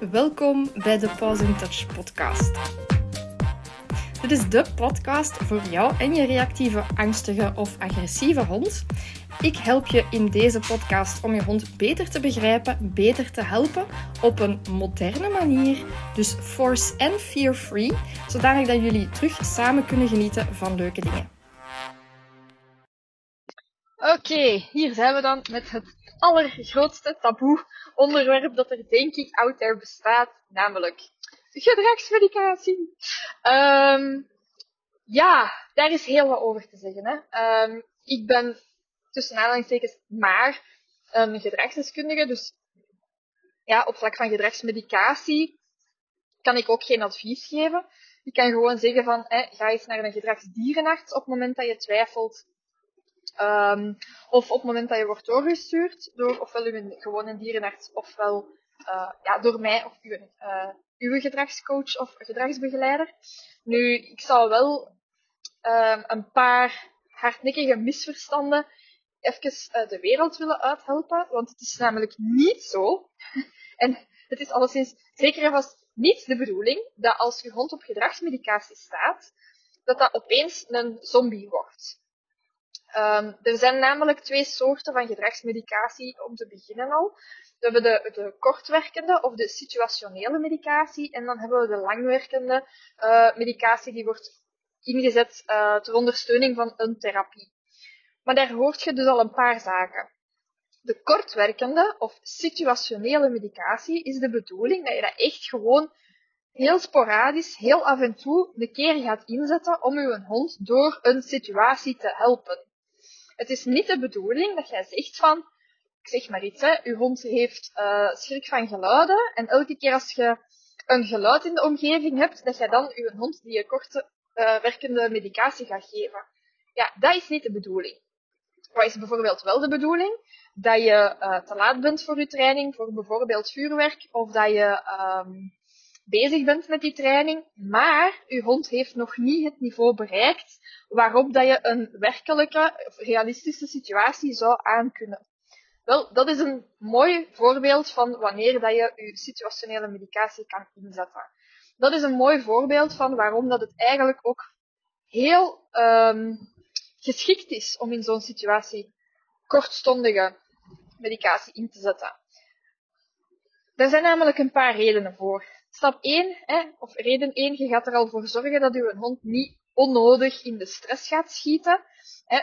Welkom bij de Pause in Touch podcast. Dit is de podcast voor jou en je reactieve, angstige of agressieve hond. Ik help je in deze podcast om je hond beter te begrijpen, beter te helpen op een moderne manier. Dus force en fear free, zodanig dat jullie terug samen kunnen genieten van leuke dingen. Oké, hier zijn we dan met het allergrootste taboe onderwerp dat er denk ik out there bestaat, namelijk gedragsmedicatie. Um, ja, daar is heel wat over te zeggen. Hè. Um, ik ben tussen aanhalingstekens maar een gedragsdeskundige, dus ja, op vlak van gedragsmedicatie kan ik ook geen advies geven. Ik kan gewoon zeggen van, ga eens naar een gedragsdierenarts op het moment dat je twijfelt Um, of op het moment dat je wordt doorgestuurd door ofwel uw gewone dierenarts ofwel uh, ja, door mij of uw, uh, uw gedragscoach of gedragsbegeleider. Nu, ik zou wel um, een paar hardnekkige misverstanden even uh, de wereld willen uithelpen, want het is namelijk niet zo. en het is alleszins zeker en vast niet de bedoeling dat als je hond op gedragsmedicatie staat, dat dat opeens een zombie wordt. Um, er zijn namelijk twee soorten van gedragsmedicatie om te beginnen al. We hebben de, de kortwerkende of de situationele medicatie en dan hebben we de langwerkende uh, medicatie die wordt ingezet uh, ter ondersteuning van een therapie. Maar daar hoort je dus al een paar zaken. De kortwerkende of situationele medicatie is de bedoeling dat je dat echt gewoon heel sporadisch, heel af en toe, een keer gaat inzetten om je hond door een situatie te helpen. Het is niet de bedoeling dat jij zegt van, ik zeg maar iets, hè, uw hond heeft uh, schrik van geluiden en elke keer als je een geluid in de omgeving hebt, dat jij dan uw hond die korte uh, werkende medicatie gaat geven. Ja, dat is niet de bedoeling. Wat is bijvoorbeeld wel de bedoeling? Dat je uh, te laat bent voor je training, voor bijvoorbeeld vuurwerk, of dat je um, bezig bent met die training, maar uw hond heeft nog niet het niveau bereikt waarop dat je een werkelijke, realistische situatie zou aankunnen. Wel, dat is een mooi voorbeeld van wanneer dat je je situationele medicatie kan inzetten. Dat is een mooi voorbeeld van waarom dat het eigenlijk ook heel um, geschikt is om in zo'n situatie kortstondige medicatie in te zetten. Er zijn namelijk een paar redenen voor. Stap 1, hè, of reden 1, je gaat er al voor zorgen dat je hond niet onnodig in de stress gaat schieten. Hè.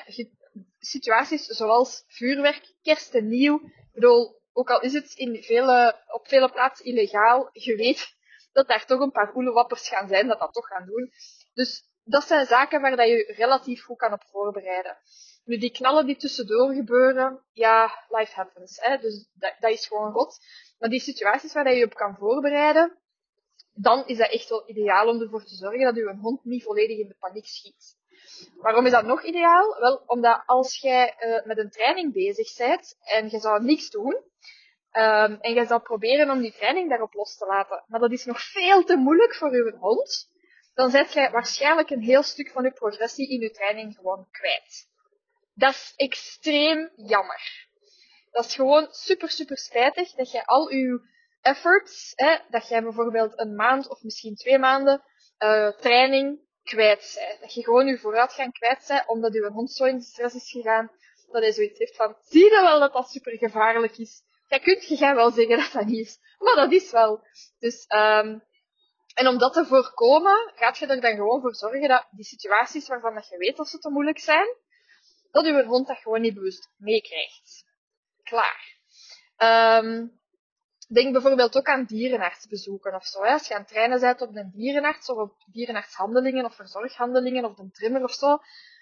Situaties zoals vuurwerk, kerst en nieuw. Ik bedoel, ook al is het in vele, op vele plaatsen illegaal, je weet dat daar toch een paar oelewappers gaan zijn dat dat toch gaan doen. Dus dat zijn zaken waar dat je relatief goed kan op voorbereiden. Nu, die knallen die tussendoor gebeuren, ja, life happens. Hè? Dus dat, dat is gewoon god. Maar die situaties waar dat je op kan voorbereiden, dan is dat echt wel ideaal om ervoor te zorgen dat uw hond niet volledig in de paniek schiet. Waarom is dat nog ideaal? Wel, omdat als jij uh, met een training bezig bent en je zou niks doen, um, en je zou proberen om die training daarop los te laten, maar dat is nog veel te moeilijk voor uw hond, dan zet jij waarschijnlijk een heel stuk van je progressie in je training gewoon kwijt. Dat is extreem jammer. Dat is gewoon super, super spijtig dat je al je efforts, dat jij bijvoorbeeld een maand of misschien twee maanden uh, training kwijt bent. Dat je gewoon je vooruitgang kwijt bent, omdat je hond zo in stress is gegaan, dat hij zoiets heeft van, zie je wel dat dat super gevaarlijk is? Jij kunt je wel zeggen dat dat niet is, maar dat is wel. Dus, um, en om dat te voorkomen, gaat je er dan gewoon voor zorgen dat die situaties waarvan dat je weet dat ze te moeilijk zijn, dat je hond dat gewoon niet bewust meekrijgt. Klaar. Um, Denk bijvoorbeeld ook aan dierenartsbezoeken of zo. Hè. Als je aan het trainen bent op een dierenarts of op dierenartshandelingen of verzorghandelingen of een trimmer of zo,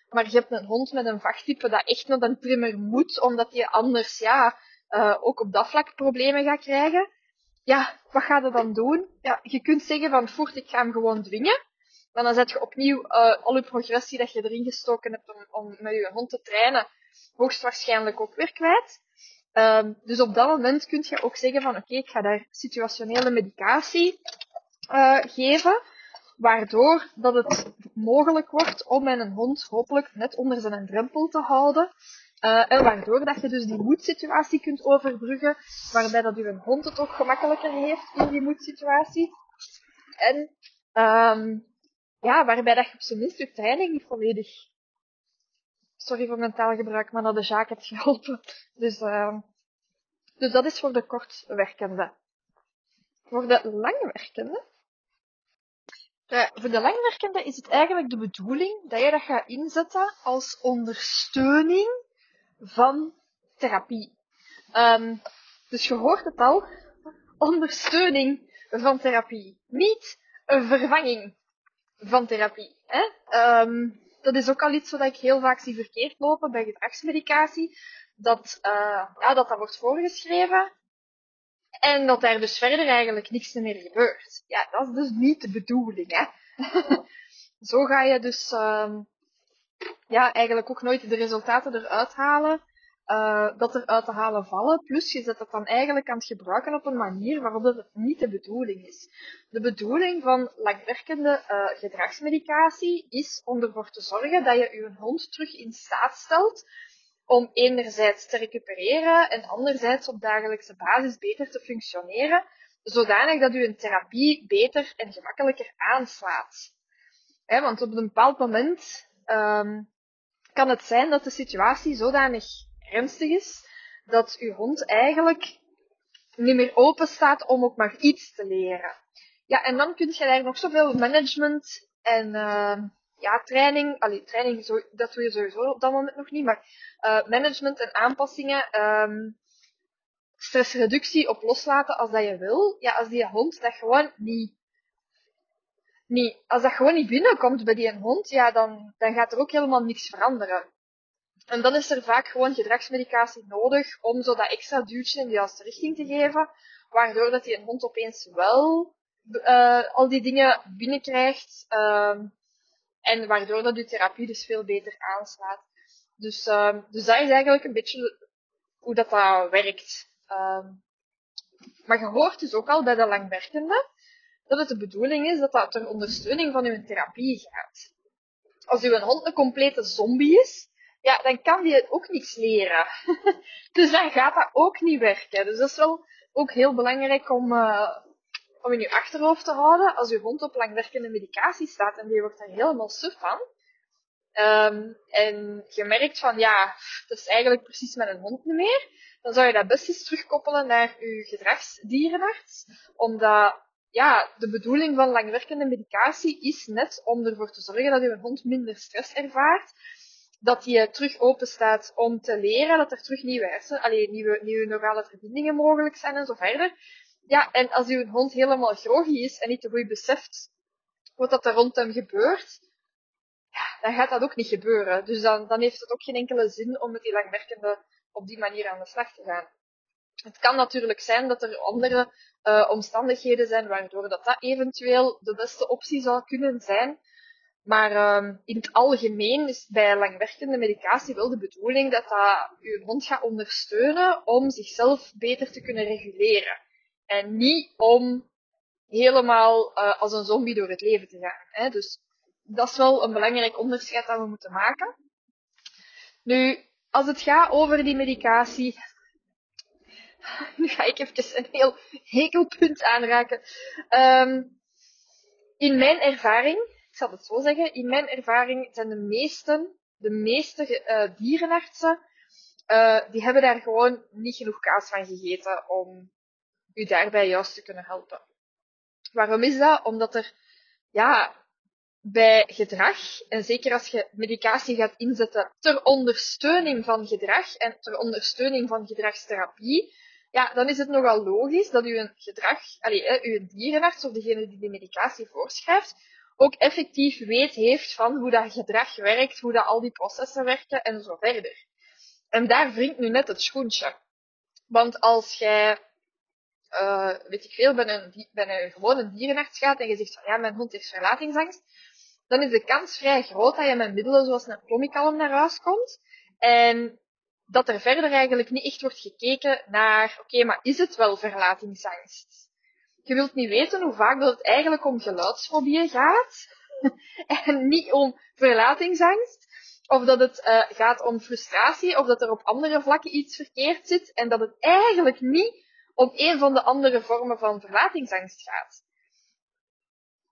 maar je hebt een hond met een vachttype dat echt naar een trimmer moet, omdat je anders ja, uh, ook op dat vlak problemen gaat krijgen. Ja, wat ga je dan doen? Ja, je kunt zeggen van voert, ik ga hem gewoon dwingen. Maar dan zet je opnieuw uh, al je progressie dat je erin gestoken hebt om, om met je hond te trainen, hoogstwaarschijnlijk ook weer kwijt. Um, dus op dat moment kun je ook zeggen van oké, ik ga daar situationele medicatie uh, geven, waardoor dat het mogelijk wordt om mijn hond hopelijk net onder zijn drempel te houden Uh, en waardoor dat je dus die moedsituatie kunt overbruggen, waarbij dat je hond het ook gemakkelijker heeft in die moedsituatie. En um, ja, waarbij dat je op zijn minst je training niet volledig, sorry voor mijn taalgebruik, maar naar de zaak hebt geholpen. Dus, uh, dus dat is voor de kortwerkende. Voor de langwerkende uh, voor de langwerkende is het eigenlijk de bedoeling dat je dat gaat inzetten als ondersteuning van therapie. Um, dus je hoort het al, ondersteuning van therapie. Niet een vervanging van therapie. Hè? Um, dat is ook al iets wat ik heel vaak zie verkeerd lopen bij gedragsmedicatie. Dat, uh, ja, dat dat wordt voorgeschreven en dat daar dus verder eigenlijk niks meer gebeurt. Ja, dat is dus niet de bedoeling, hè. Zo ga je dus, um, ja, eigenlijk ook nooit de resultaten eruit halen, uh, dat er uit te halen vallen. Plus, je zet dat dan eigenlijk aan het gebruiken op een manier waarop dat niet de bedoeling is. De bedoeling van langwerkende uh, gedragsmedicatie is om ervoor te zorgen dat je je hond terug in staat stelt om enerzijds te recupereren en anderzijds op dagelijkse basis beter te functioneren, zodanig dat u een therapie beter en gemakkelijker aanslaat. want op een bepaald moment um, kan het zijn dat de situatie zodanig ernstig is dat uw hond eigenlijk niet meer open staat om ook maar iets te leren. Ja, en dan kun je daar nog zoveel management en uh, ja, training, allee, training, zo, dat doe je sowieso op dat moment nog niet, maar uh, management en aanpassingen, um, stressreductie op loslaten als dat je wil. Ja, als die hond dat gewoon niet, niet, als dat gewoon niet binnenkomt bij die hond, ja, dan, dan gaat er ook helemaal niks veranderen. En dan is er vaak gewoon gedragsmedicatie nodig om zo dat extra duwtje in de juiste richting te geven, waardoor dat die een hond opeens wel uh, al die dingen binnenkrijgt, uh, en waardoor dat je therapie dus veel beter aanslaat. Dus, um, dus dat is eigenlijk een beetje hoe dat, dat werkt. Um, maar je hoort dus ook al bij de langwerkende dat het de bedoeling is dat dat ter ondersteuning van uw therapie gaat. Als uw hond een complete zombie is, ja, dan kan die ook niets leren. dus dan gaat dat ook niet werken. Dus dat is wel ook heel belangrijk om, uh, om in je achterhoofd te houden, als je hond op langwerkende medicatie staat en die wordt daar helemaal suf van, um, en je merkt van, ja, dat is eigenlijk precies met een hond niet meer, dan zou je dat best eens terugkoppelen naar je gedragsdierenarts, omdat, ja, de bedoeling van langwerkende medicatie is net om ervoor te zorgen dat je hond minder stress ervaart, dat hij terug open staat om te leren, dat er terug nieuwe hersen, alleen nieuwe, nieuwe neurale verbindingen mogelijk zijn en zo verder. Ja, en als uw hond helemaal groggy is en niet te goed beseft wat dat er rond hem gebeurt, ja, dan gaat dat ook niet gebeuren. Dus dan, dan heeft het ook geen enkele zin om met die langwerkende op die manier aan de slag te gaan. Het kan natuurlijk zijn dat er andere uh, omstandigheden zijn waardoor dat, dat eventueel de beste optie zou kunnen zijn. Maar uh, in het algemeen is bij langwerkende medicatie wel de bedoeling dat dat uw hond gaat ondersteunen om zichzelf beter te kunnen reguleren. En niet om helemaal uh, als een zombie door het leven te gaan. Hè? Dus dat is wel een belangrijk onderscheid dat we moeten maken. Nu, als het gaat over die medicatie, nu ga ik even een heel hekelpunt aanraken. Um, in mijn ervaring, zal het zo zeggen, in mijn ervaring zijn de meesten, de meeste uh, dierenartsen, uh, die hebben daar gewoon niet genoeg kaas van gegeten om u daarbij juist te kunnen helpen. Waarom is dat? Omdat er, ja, bij gedrag, en zeker als je medicatie gaat inzetten ter ondersteuning van gedrag en ter ondersteuning van gedragstherapie, ja, dan is het nogal logisch dat u een gedrag, allee, uw dierenarts of degene die de medicatie voorschrijft, ook effectief weet heeft van hoe dat gedrag werkt, hoe dat al die processen werken en zo verder. En daar wringt nu net het schoentje. Want als jij uh, weet ik veel, bij een, een gewone dierenarts gaat en je zegt van ja, mijn hond heeft verlatingsangst, dan is de kans vrij groot dat je met middelen zoals een clomicalm naar huis komt. En dat er verder eigenlijk niet echt wordt gekeken naar, oké, maar is het wel verlatingsangst? Je wilt niet weten hoe vaak dat het eigenlijk om geluidsfobieën gaat. en niet om verlatingsangst of dat het uh, gaat om frustratie, of dat er op andere vlakken iets verkeerd zit, en dat het eigenlijk niet om een van de andere vormen van verlatingsangst gaat.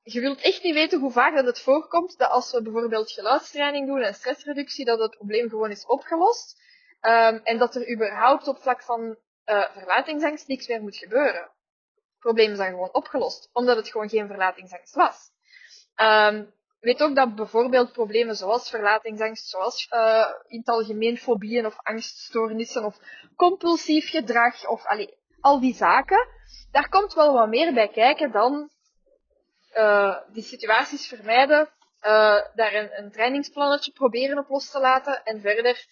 Je wilt echt niet weten hoe vaak dat het voorkomt dat als we bijvoorbeeld geluidstraining doen en stressreductie, dat het probleem gewoon is opgelost. Um, en dat er überhaupt op vlak van uh, verlatingsangst niks meer moet gebeuren. Problemen zijn gewoon opgelost, omdat het gewoon geen verlatingsangst was. Um, weet ook dat bijvoorbeeld problemen zoals verlatingsangst, zoals uh, in het algemeen fobieën of angststoornissen of compulsief gedrag of al die zaken, daar komt wel wat meer bij kijken dan uh, die situaties vermijden, uh, daar een, een trainingsplannetje proberen op los te laten en verder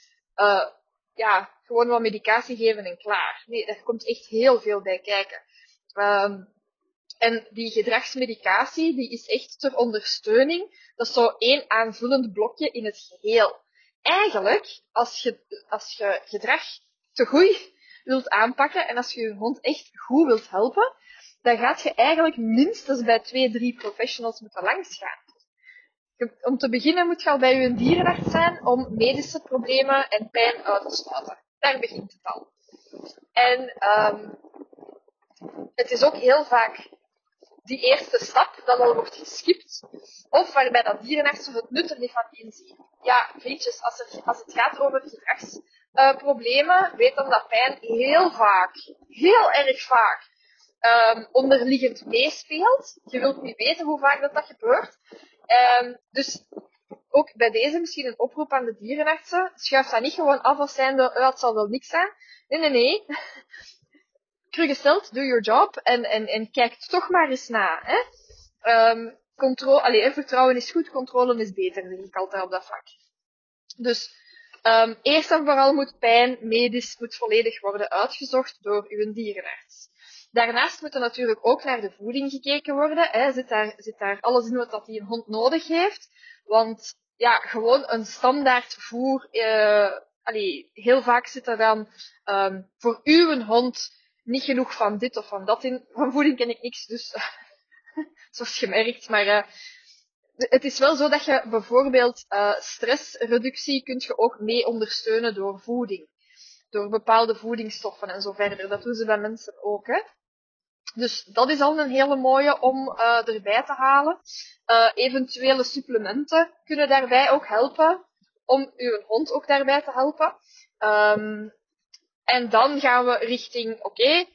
ja, gewoon wat medicatie geven en klaar. Nee, daar komt echt heel veel bij kijken. Um, en die gedragsmedicatie, die is echt ter ondersteuning. Dat is zo één aanvullend blokje in het geheel. Eigenlijk, als je, als je gedrag te goed wilt aanpakken en als je je hond echt goed wilt helpen, dan gaat je eigenlijk minstens bij twee, drie professionals moeten langsgaan. Om te beginnen moet je al bij je dierenarts zijn om medische problemen en pijn uit te sluiten. Daar begint het al. En um, het is ook heel vaak die eerste stap dat al wordt geskipt, of waarbij dat dierenartsen het nut er niet van inzien. Ja, vriendjes, als, als het gaat over gedragsproblemen, weet dan dat pijn heel vaak, heel erg vaak, um, onderliggend meespeelt. Je wilt niet weten hoe vaak dat, dat gebeurt. Um, dus ook bij deze misschien een oproep aan de dierenartsen. Schuif dat niet gewoon af als zijnde, oh, het zal wel niks zijn. Nee, nee, nee. Teruggesteld, do your job en, en, en kijk toch maar eens na. Hè? Um, vertrouwen is goed, controle is beter, denk ik altijd op dat vlak. Dus um, eerst en vooral moet pijn medisch moet volledig worden uitgezocht door uw dierenarts. Daarnaast moet er natuurlijk ook naar de voeding gekeken worden. Hè. Zit, daar, zit daar alles in wat die een hond nodig heeft? Want ja, gewoon een standaard voer. Uh, heel vaak zit er dan um, voor uw hond niet genoeg van dit of van dat in. Van voeding ken ik niks, dus zoals je merkt. Maar uh, het is wel zo dat je bijvoorbeeld uh, stressreductie kunt je ook mee ondersteunen door voeding. Door bepaalde voedingsstoffen en zo verder. Dat doen ze bij mensen ook. Hè. Dus dat is al een hele mooie om uh, erbij te halen. Eventuele supplementen kunnen daarbij ook helpen. Om uw hond ook daarbij te helpen. Um, en dan gaan we richting, oké,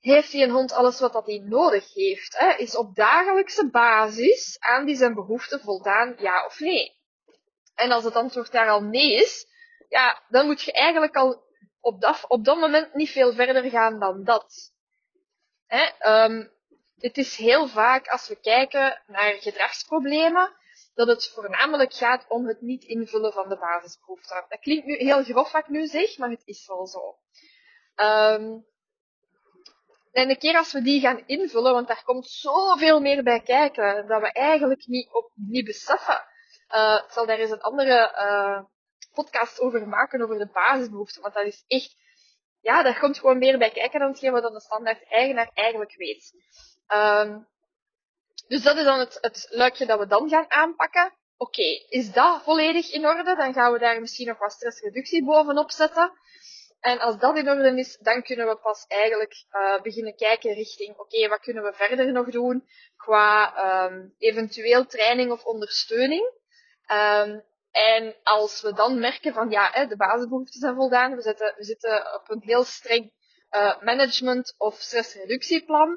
heeft die een hond alles wat dat hij nodig heeft? Hè? Is op dagelijkse basis aan die zijn behoeften voldaan, ja of nee? En als het antwoord daar al nee is, ja, dan moet je eigenlijk al op dat, op dat moment niet veel verder gaan dan dat. Hè? Um, het is heel vaak, als we kijken naar gedragsproblemen, dat het voornamelijk gaat om het niet invullen van de basisbehoeften. Dat klinkt nu heel grof wat ik nu zeg, maar het is wel zo. Um, en een keer als we die gaan invullen, want daar komt zoveel meer bij kijken, dat we eigenlijk niet, op, niet beseffen. Uh, ik zal daar eens een andere uh, podcast over maken, over de basisbehoeften, want dat is echt ja, daar komt gewoon meer bij kijken dan hetgeen wat de standaard eigenaar eigenlijk weet. Um, dus dat is dan het, het luikje dat we dan gaan aanpakken. Oké, is dat volledig in orde? Dan gaan we daar misschien nog wat stressreductie bovenop zetten. En als dat in orde is, dan kunnen we pas eigenlijk uh, beginnen kijken richting, oké, wat kunnen we verder nog doen qua um, eventueel training of ondersteuning. Um, en als we dan merken van ja, de basisbehoeften zijn voldaan, we zitten, we zitten op een heel streng uh, management of stressreductieplan.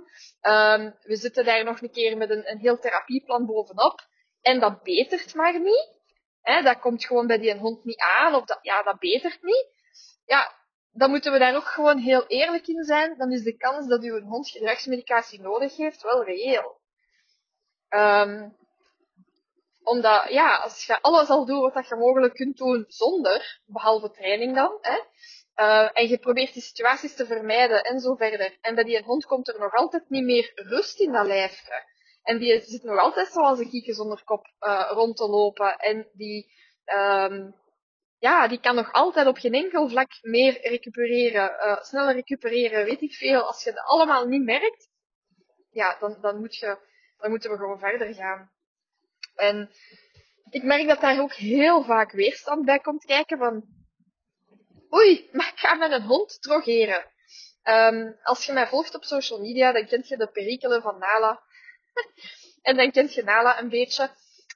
Um, we zitten daar nog een keer met een, een heel therapieplan bovenop. En dat betert maar niet. Dat komt gewoon bij die hond niet aan, of dat, ja, dat betert niet. Ja, dan moeten we daar ook gewoon heel eerlijk in zijn. Dan is de kans dat uw hond gedragsmedicatie nodig heeft wel reëel. Um, omdat, ja, als je alles al doet wat je mogelijk kunt doen zonder, behalve training dan, hè, uh, en je probeert die situaties te vermijden en zo verder, en bij die hond komt er nog altijd niet meer rust in dat lijfje. En die zit nog altijd zoals een kieken zonder kop uh, rond te lopen. En die, um, ja, die kan nog altijd op geen enkel vlak meer recupereren, uh, sneller recupereren, weet ik veel. Als je dat allemaal niet merkt, ja, dan, dan, moet je, dan moeten we gewoon verder gaan. En ik merk dat daar ook heel vaak weerstand bij komt kijken van, oei, maar ik ga met een hond drogeren. Um, als je mij volgt op social media, dan kent je de perikelen van Nala. en dan kent je Nala een beetje.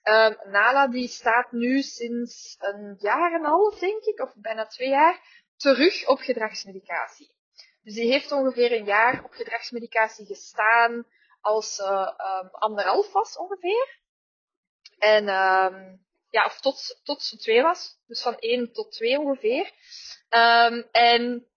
Um, Nala die staat nu sinds een jaar en een half, denk ik, of bijna twee jaar, terug op gedragsmedicatie. Dus die heeft ongeveer een jaar op gedragsmedicatie gestaan als um, anderhalf was ongeveer. En ja, of tot, tot ze twee was. Dus van één tot twee ongeveer. Um, en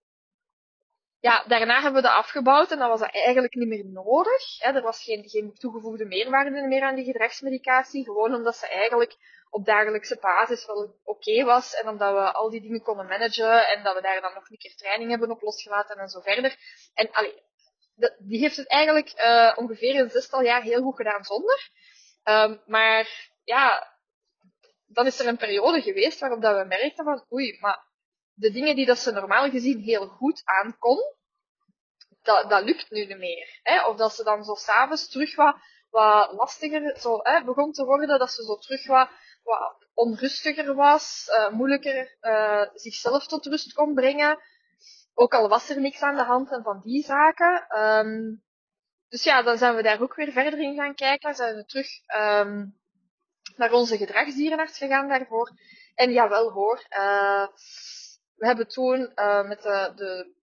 ja, daarna hebben we dat afgebouwd en dat was eigenlijk niet meer nodig. Hè. Er was geen, geen toegevoegde meerwaarde meer aan die gedragsmedicatie. Gewoon omdat ze eigenlijk op dagelijkse basis wel oké was. En omdat we al die dingen konden managen. En dat we daar dan nog een keer training hebben op losgelaten en zo verder. En allee, die heeft het eigenlijk uh, ongeveer een zestal jaar heel goed gedaan zonder. Um, maar ja, dan is er een periode geweest waarop dat we merkten van oei, maar de dingen die dat ze normaal gezien heel goed aankon, dat, dat lukt nu niet meer. Hè? Of dat ze dan zo s'avonds terug wat, wat lastiger zo, hè, begon te worden, dat ze zo terug wat, wat onrustiger was, uh, moeilijker uh, zichzelf tot rust kon brengen. Ook al was er niks aan de hand en van die zaken. Um, dus ja, dan zijn we daar ook weer verder in gaan kijken. Zijn we terug um, naar onze gedragsdierenarts gegaan daarvoor. En jawel hoor, uh, we hebben toen uh, met de, de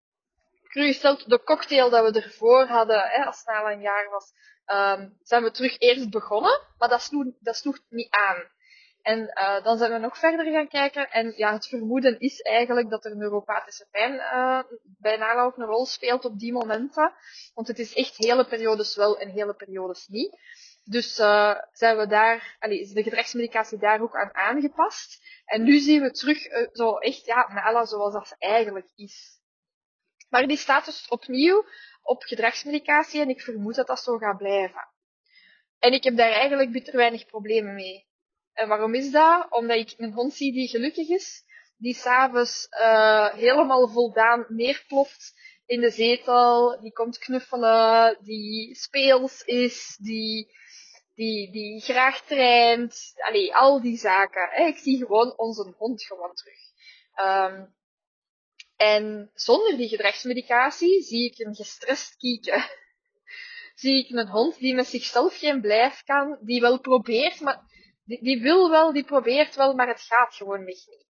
de cocktail dat we ervoor hadden, hè, als het na een jaar was, um, zijn we terug eerst begonnen, maar dat sloeg, dat sloeg niet aan. En uh, dan zijn we nog verder gaan kijken. En ja, het vermoeden is eigenlijk dat er neuropathische pijn uh, bijna ook een rol speelt op die momenten. Want het is echt hele periodes wel en hele periodes niet. Dus uh, zijn we daar, is de gedragsmedicatie daar ook aan aangepast. En nu zien we terug uh, zo echt, ja, Nala zoals dat ze eigenlijk is. Maar die staat dus opnieuw op gedragsmedicatie en ik vermoed dat dat zo gaat blijven. En ik heb daar eigenlijk bitter weinig problemen mee. En waarom is dat? Omdat ik een hond zie die gelukkig is, die s'avonds uh, helemaal voldaan neerploft in de zetel, die komt knuffelen, die speels is, die die, die graag traint. Allee, al die zaken. Hè. Ik zie gewoon onze hond gewoon terug. Um, en zonder die gedragsmedicatie zie ik een gestrest kieken. zie ik een hond die met zichzelf geen blijf kan, die wel probeert, maar die, die wil wel, die probeert wel, maar het gaat gewoon weg niet.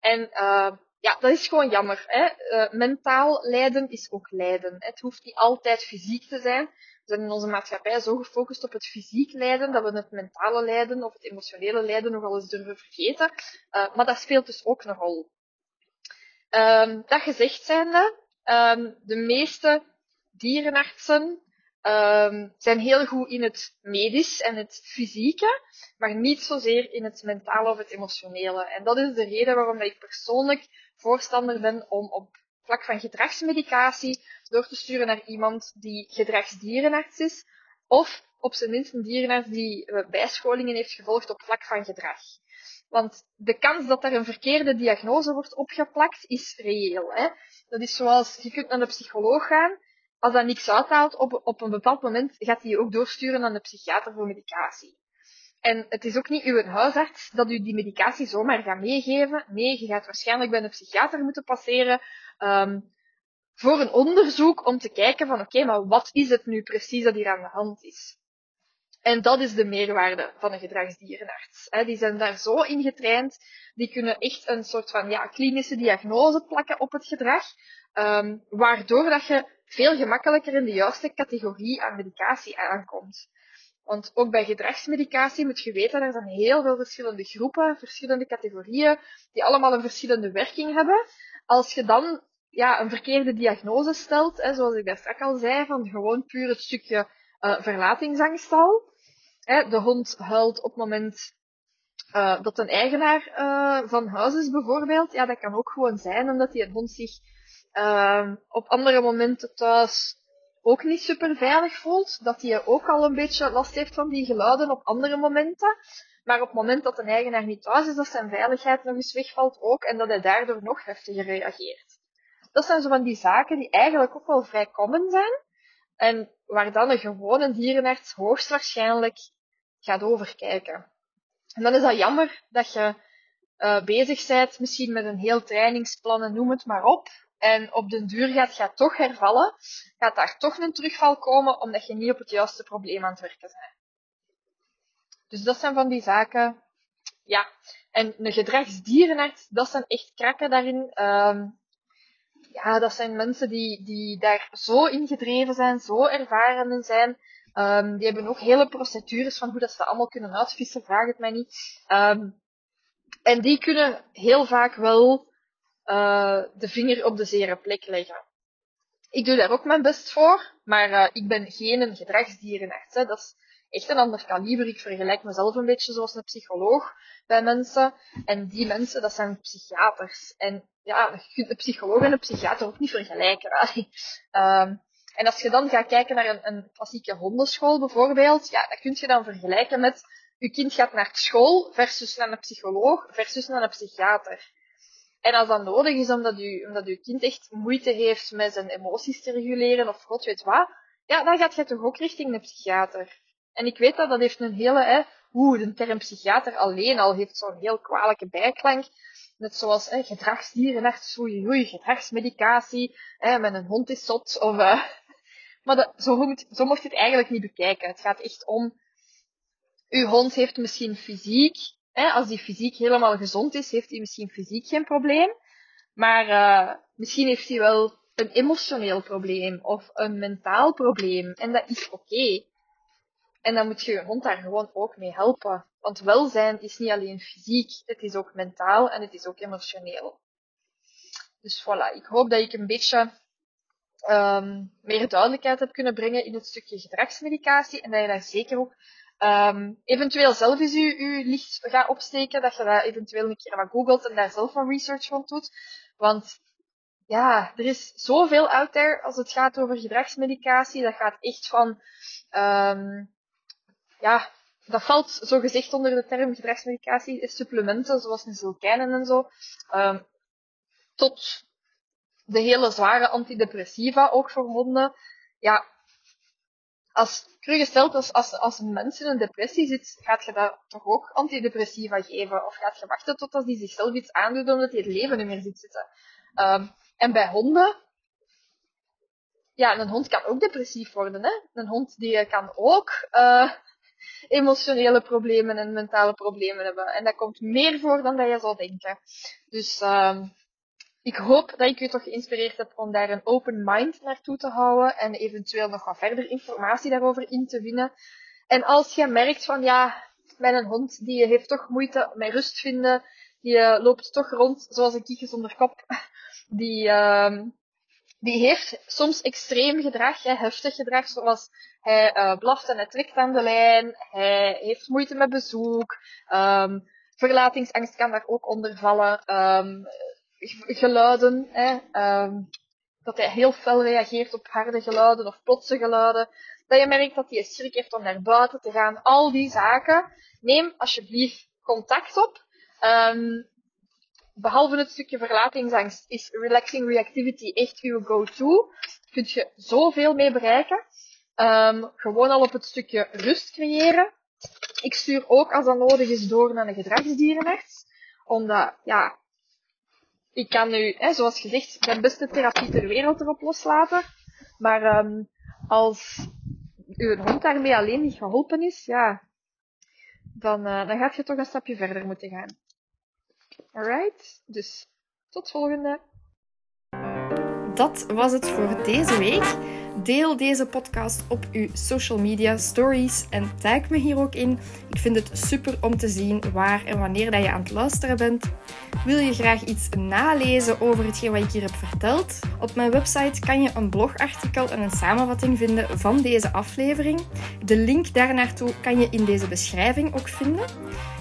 En uh, ja, dat is gewoon jammer. Hè? Uh, mentaal lijden is ook lijden. Het hoeft niet altijd fysiek te zijn zijn in onze maatschappij zo gefocust op het fysiek lijden, dat we het mentale lijden of het emotionele lijden nogal eens durven vergeten. Uh, maar dat speelt dus ook een rol. Um, dat gezegd zijnde, um, de meeste dierenartsen um, zijn heel goed in het medisch en het fysieke, maar niet zozeer in het mentale of het emotionele. En dat is de reden waarom ik persoonlijk voorstander ben om op vlak van gedragsmedicatie door te sturen naar iemand die gedragsdierenarts is, of op zijn minst een dierenarts die eh, bijscholingen heeft gevolgd op vlak van gedrag. Want de kans dat er een verkeerde diagnose wordt opgeplakt is reëel. Hè? Dat is zoals, je kunt naar de psycholoog gaan, als dat niks uithaalt, op, op een bepaald moment gaat hij je ook doorsturen naar de psychiater voor medicatie. En het is ook niet uw huisarts dat u die medicatie zomaar gaat meegeven. Nee, je gaat waarschijnlijk bij een psychiater moeten passeren um, voor een onderzoek om te kijken van oké, maar wat is het nu precies dat hier aan de hand is? En dat is de meerwaarde van een gedragsdierenarts. Die zijn daar zo in getraind, die kunnen echt een soort van ja, klinische diagnose plakken op het gedrag, um, waardoor dat je veel gemakkelijker in de juiste categorie aan medicatie aankomt. Want ook bij gedragsmedicatie moet je weten, er zijn heel veel verschillende groepen, verschillende categorieën, die allemaal een verschillende werking hebben. Als je dan ja, een verkeerde diagnose stelt, hè, zoals ik daar straks al zei, van gewoon puur het stukje uh, verlatingsangst al. Hè, de hond huilt op het moment uh, dat een eigenaar uh, van huis is bijvoorbeeld. Ja, dat kan ook gewoon zijn omdat die hond zich uh, op andere momenten thuis ook niet super veilig voelt. Dat hij ook al een beetje last heeft van die geluiden op andere momenten. Maar op het moment dat een eigenaar niet thuis is, dat zijn veiligheid nog eens wegvalt ook en dat hij daardoor nog heftiger reageert. Dat zijn zo van die zaken die eigenlijk ook wel vrij common zijn. En waar dan een gewone dierenarts hoogstwaarschijnlijk gaat overkijken. En dan is dat jammer dat je uh, bezig bent, misschien met een heel trainingsplan en noem het maar op. En op den duur gaat je toch hervallen. Gaat daar toch een terugval komen, omdat je niet op het juiste probleem aan het werken bent. Dus dat zijn van die zaken. Ja. En een gedragsdierenarts, dat zijn echt krakken daarin. Um, ja, dat zijn mensen die, die daar zo in gedreven zijn, zo ervaren in zijn. Um, die hebben ook hele procedures van hoe dat ze allemaal kunnen uitvissen, vraag het mij niet. Um, en die kunnen heel vaak wel uh, de vinger op de zere plek leggen. Ik doe daar ook mijn best voor, maar uh, ik ben geen gedragsdierenarts. Hè. Dat is echt een ander kaliber. Ik vergelijk mezelf een beetje zoals een psycholoog bij mensen. En die mensen, dat zijn psychiaters. En ja, je kunt een psycholoog en een psychiater ook niet vergelijken. um, en als je dan gaat kijken naar een, een klassieke hondenschool bijvoorbeeld, ja, dat kun je dan vergelijken met je kind gaat naar school versus naar een psycholoog versus naar een psychiater. En als dat nodig is omdat je, omdat je kind echt moeite heeft met zijn emoties te reguleren of god weet wat, ja, dan gaat je toch ook richting een psychiater. En ik weet dat dat heeft een hele, hè, oeh, de term psychiater alleen al heeft zo'n heel kwalijke bijklank. Net zoals hè, gedragsdierenarts, oei, oei, gedragsmedicatie, hè, met een hond is zot. Of, uh, maar dat, zo, zo mocht je het eigenlijk niet bekijken. Het gaat echt om, uw hond heeft misschien fysiek, hè, als die fysiek helemaal gezond is, heeft hij misschien fysiek geen probleem. Maar uh, misschien heeft hij wel een emotioneel probleem of een mentaal probleem. En dat is oké. En dan moet je je hond daar gewoon ook mee helpen. Want welzijn is niet alleen fysiek, het is ook mentaal en het is ook emotioneel. Dus voilà, ik hoop dat ik een beetje um, meer duidelijkheid heb kunnen brengen in het stukje gedragsmedicatie en dat je daar zeker ook um, eventueel zelf eens je, licht gaat opsteken, dat je daar eventueel een keer wat googelt en daar zelf wat research van doet. Want ja, er is zoveel out there als het gaat over gedragsmedicatie. Dat gaat echt van um, ja, dat valt zo gezegd onder de term gedragsmedicatie, supplementen zoals een zilkijnen en zo, um, tot de hele zware antidepressiva ook verbonden. Ja, als gesteld als, als, als een mens in een depressie zit, gaat je dat toch ook antidepressiva geven? Of gaat je wachten totdat die zichzelf iets aandoet omdat hij het leven niet meer ziet zitten? Um, en bij honden, ja, een hond kan ook depressief worden. Hè? Een hond die kan ook uh, emotionele problemen en mentale problemen hebben. En dat komt meer voor dan dat je zou denken. Dus uh, ik hoop dat ik u toch geïnspireerd heb om daar een open mind naartoe te houden en eventueel nog wat verder informatie daarover in te winnen. En als je merkt van ja, mijn hond die heeft toch moeite met rust vinden, die uh, loopt toch rond zoals een kiekje zonder kop, die, uh, die heeft soms extreem gedrag, heftig gedrag, zoals hij uh, blaft en hij trekt aan de lijn, hij heeft moeite met bezoek, um, verlatingsangst kan daar ook onder vallen, um, geluiden, hè, um, dat hij heel fel reageert op harde geluiden of plotse geluiden, dat je merkt dat hij schrik heeft om naar buiten te gaan, al die zaken, neem alsjeblieft contact op. behalve het stukje verlatingsangst is relaxing reactivity echt uw go-to. Kun je zoveel mee bereiken. Um, gewoon al op het stukje rust creëren. Ik stuur ook als dat nodig is door naar een gedragsdierenarts. Omdat, ja, ik kan nu, hè, zoals gezegd, de beste therapie ter wereld erop loslaten. Maar um, als uw hond daarmee alleen niet geholpen is, ja, dan, uh, dan gaat je toch een stapje verder moeten gaan. Alright, dus tot volgende. Dat was het voor deze week. Deel deze podcast op uw social media stories en tag me hier ook in. Ik vind het super om te zien waar en wanneer dat je aan het luisteren bent. Wil je graag iets nalezen over hetgeen wat ik hier heb verteld? Op mijn website kan je een blogartikel en een samenvatting vinden van deze aflevering. De link daarnaartoe kan je in deze beschrijving ook vinden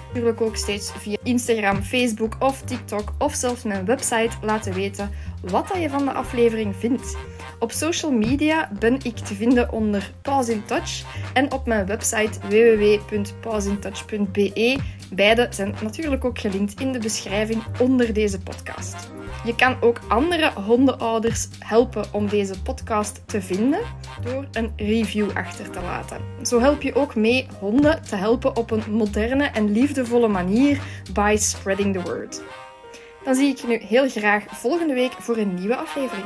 natuurlijk ook steeds via Instagram, Facebook of TikTok of zelfs mijn website laten weten wat je van de aflevering vindt. Op social media ben ik te vinden onder Pause in Touch en op mijn website www.pauseintouch.be. Beide zijn natuurlijk ook gelinkt in de beschrijving onder deze podcast. Je kan ook andere hondenouders helpen om deze podcast te vinden door een review achter te laten. Zo help je ook mee honden te helpen op een moderne en liefdevolle manier by spreading the word. Dan zie ik je nu heel graag volgende week voor een nieuwe aflevering.